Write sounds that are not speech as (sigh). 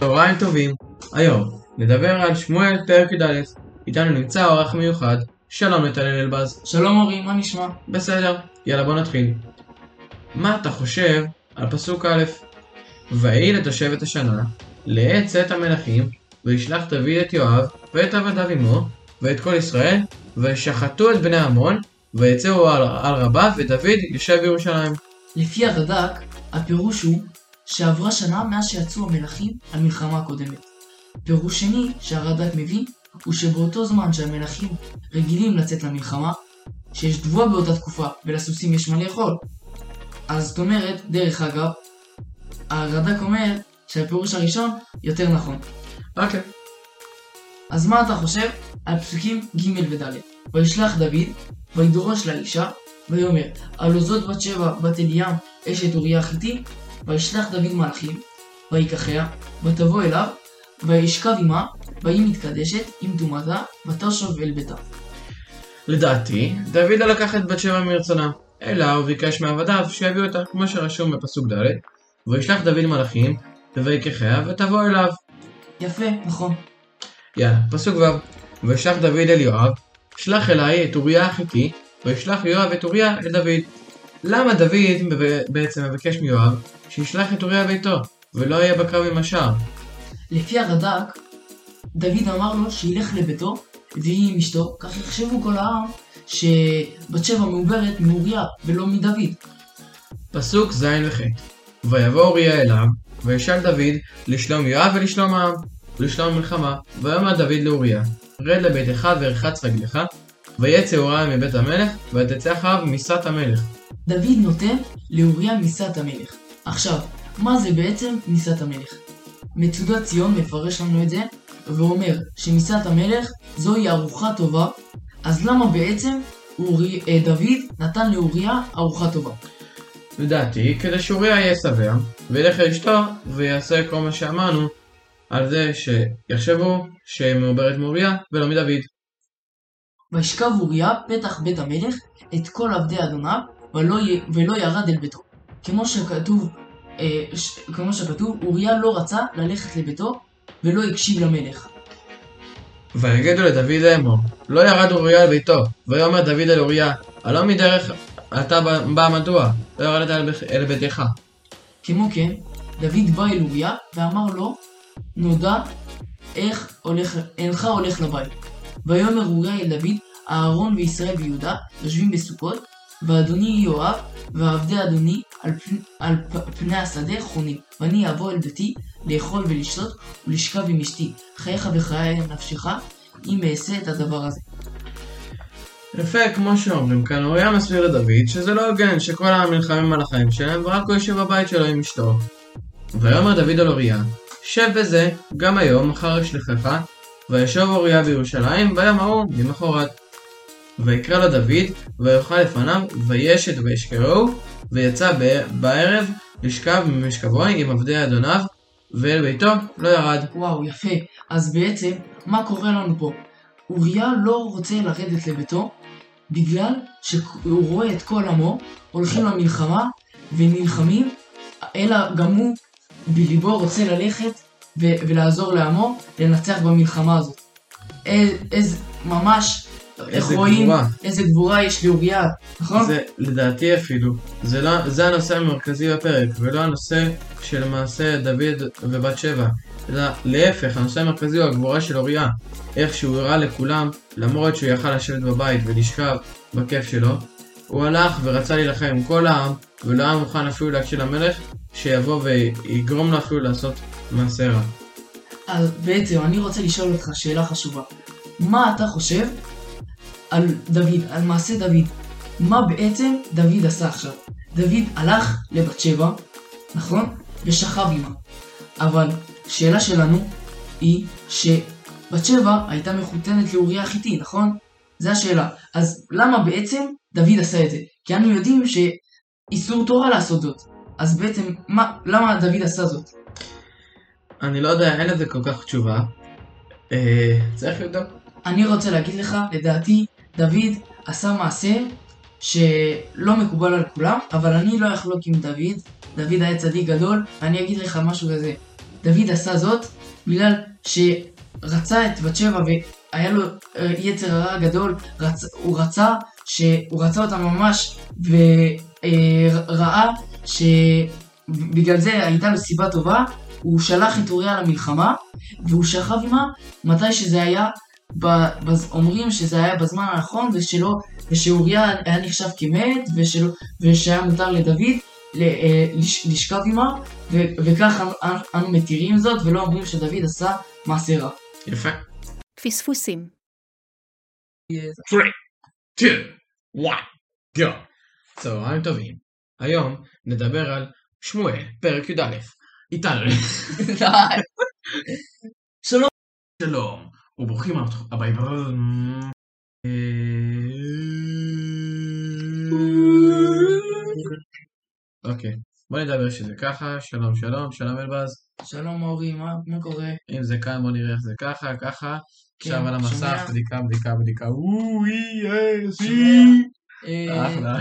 צהריים טובים, היום נדבר על שמואל פרק י"א, איתנו נמצא אורח מיוחד, שלום נתנאל אלבז. שלום אורי, מה נשמע? בסדר, יאללה בוא נתחיל. מה אתה חושב על פסוק א'? ויהי לתושבת השנה, לעת צאת המלכים, וישלח דוד את יואב, ואת עבדיו עמו, ואת כל ישראל, וישחטו את בני עמון, ויצאו על, על רבה, ודוד יושב בירושלים. לפי הרד"ק, הפירוש הוא שעברה שנה מאז שיצאו המלכים למלחמה הקודמת. פירוש שני שהרד"ק מביא הוא שבאותו זמן שהמלכים רגילים לצאת למלחמה, שיש תבואה באותה תקופה ולסוסים יש מה לאכול. אז זאת אומרת, דרך אגב, הרד"ק אומר שהפירוש הראשון יותר נכון. אוקיי. אז מה אתה חושב על פסוקים ג' וד'? וישלח דוד, וידרוש לאישה, ויאמר, הלא זאת בת שבע בת אליעם, אשת אוריה החיתי, וישלח דוד מלאכים, ויקחיה, ותבוא אליו, וישכב עמה, והיא מתקדשת עם טומאתה, ותשוב אל ביתה. לדעתי, דוד לא לקח את בת שבע מרצונה, אלא הוא ביקש מעבדיו שיביאו אותה, כמו שרשום בפסוק ד', וישלח דוד מלאכים, ויקחיה ותבוא אליו. יפה, נכון. יאללה, פסוק ו' וישלח דוד אל יואב, שלח אליי את אוריה החיתי, וישלח יואב את אוריה אל דוד. למה דוד בעצם מבקש מיואב שישלח את אוריה ביתו, ולא יהיה בקרב עם השאר? לפי הרד"ק, דוד אמר לו שילך לביתו ויהי עם אשתו, כך יחשבו כל העם שבת שבע מעוברת מאוריה ולא מדוד. פסוק ז' וח' ויבוא אוריה אליו, וישאל דוד לשלום יואב ולשלום העם, ולשלום המלחמה, ויאמר דוד לאוריה, רד לביתך ורחץ רגליך, ויצא אוריה מבית המלך, ותצא אחריו משרת המלך. דוד נותן לאוריה מיסת המלך. עכשיו, מה זה בעצם מיסת המלך? מצודת ציון מפרש לנו את זה, ואומר שמיסת המלך זוהי ארוחה טובה, אז למה בעצם אורי, אה, דוד נתן לאוריה ארוחה טובה? לדעתי, כדי שאוריה יהיה שבע, וילך לאשתו, ויעשה כל מה שאמרנו, על זה שיחשבו שמעוברת מאוריה ולא מדוד. וישכב אוריה פתח בית המלך את כל עבדי אדוניו, ולא. ולא ירד אל ביתו. כמו שכתוב, אה, ש... כמו שכתוב, אוריה לא רצה ללכת לביתו, ולא הקשיב למלך. ויגידו לדוד לאמור, לא ירד אוריה אל ביתו, ויאמר דוד אל אוריה, הלא מדרך אתה בא מדוע, לא ירדת אל, אל ביתך. כמו כן, דוד בא אל אוריה ואמר לו, נודע איך הולך, אינך הולך לבית. ויאמר אוריה אל דוד, אהרון וישראל ויהודה יושבים בסוכות, ואדוני יואב ועבדי אדוני על, פני, על פני השדה חונים, ואני אבוא אל ביתי לאכול ולשתות ולשכב עם אשתי, חייך וחיי נפשך, אם אעשה את הדבר הזה. יפה, כמו שאומרים כאן, אוריה מסביר לדוד שזה לא הוגן שכל העם נלחמים על החיים שלהם ורק הוא יושב בבית שלו עם אשתו. ויאמר דוד על אוריה, שב בזה, גם היום, מחר אשלחך, וישוב אוריה בירושלים, ביום ההוא, למחרת. ויקרא לו דוד, ויאכל לפניו, וישת וישקרו, ויצא בערב לשכב ממשכבו עם עבדי אדוניו, ואל ביתו לא ירד. וואו, יפה. אז בעצם, מה קורה לנו פה? אוריה לא רוצה לרדת לביתו, בגלל שהוא רואה את כל עמו הולכים למלחמה ונלחמים, אלא גם הוא בליבו רוצה ללכת ולעזור לעמו לנצח במלחמה הזאת. איזה, ממש, איך רואים, גבורה. איזה גבורה יש לאוריה, נכון? זה לדעתי אפילו, זה, לא, זה הנושא המרכזי בפרק, ולא הנושא של מעשה דוד ובת שבע. אלא להפך, הנושא המרכזי הוא הגבורה של אוריה. איך שהוא הראה לכולם, למרות שהוא יכל לשבת בבית ולשכב בכיף שלו, הוא הלך ורצה להילחם עם כל העם, ולא היה מוכן אפילו להקשיב למלך, שיבוא ויגרום לו אפילו לעשות מעשה רע. אז בעצם אני רוצה לשאול אותך שאלה חשובה. מה אתה חושב על דוד, על מעשה דוד? מה בעצם דוד עשה עכשיו? דוד הלך לבת שבע, נכון? ושכב עימה. אבל שאלה שלנו היא שבת שבע הייתה מחותנת לאוריה החיתי, נכון? זו השאלה. אז למה בעצם דוד עשה את זה? כי אנו יודעים שאיסור תורה לעשות זאת. אז בעצם, מה, למה דוד עשה זאת? אני לא יודע, אין לזה כל כך תשובה. אה, צריך לבדוק. אני רוצה להגיד לך, לדעתי, דוד עשה מעשה שלא מקובל על כולם, אבל אני לא אחלוק עם דוד. דוד היה צדיק גדול, ואני אגיד לך משהו כזה. דוד עשה זאת בגלל שרצה את בת שבע והיה לו אה, יצר הרע גדול, רצ... הוא רצה, שהוא רצה אותה ממש, וראה שבגלל זה הייתה לו סיבה טובה, הוא שלח את אוריה למלחמה, והוא שכב עימה מתי שזה היה, בז... אומרים שזה היה בזמן הנכון, ושלא, ושאוריה היה נחשב כמת, ושלא, ושהיה מותר לדוד אה, לשכב עימה, וכך אנו מתירים זאת, ולא אומרים שדוד עשה מעשה רע. יפה. פספוסים 3, 2, 1, go. צהריים טובים. היום נדבר על שמואל, פרק י"א. איתנו. (laughs) שלום. שלום, וברוכים הבאים. אוקיי, בוא נדבר שזה ככה, שלום שלום, שלום אלבז. שלום אורי, מה, מה קורה? אם זה כאן בוא נראה איך זה ככה, ככה. כן, עכשיו על המסך? בדיקה, בדיקה, בדיקה. שומע? אה, אחלה.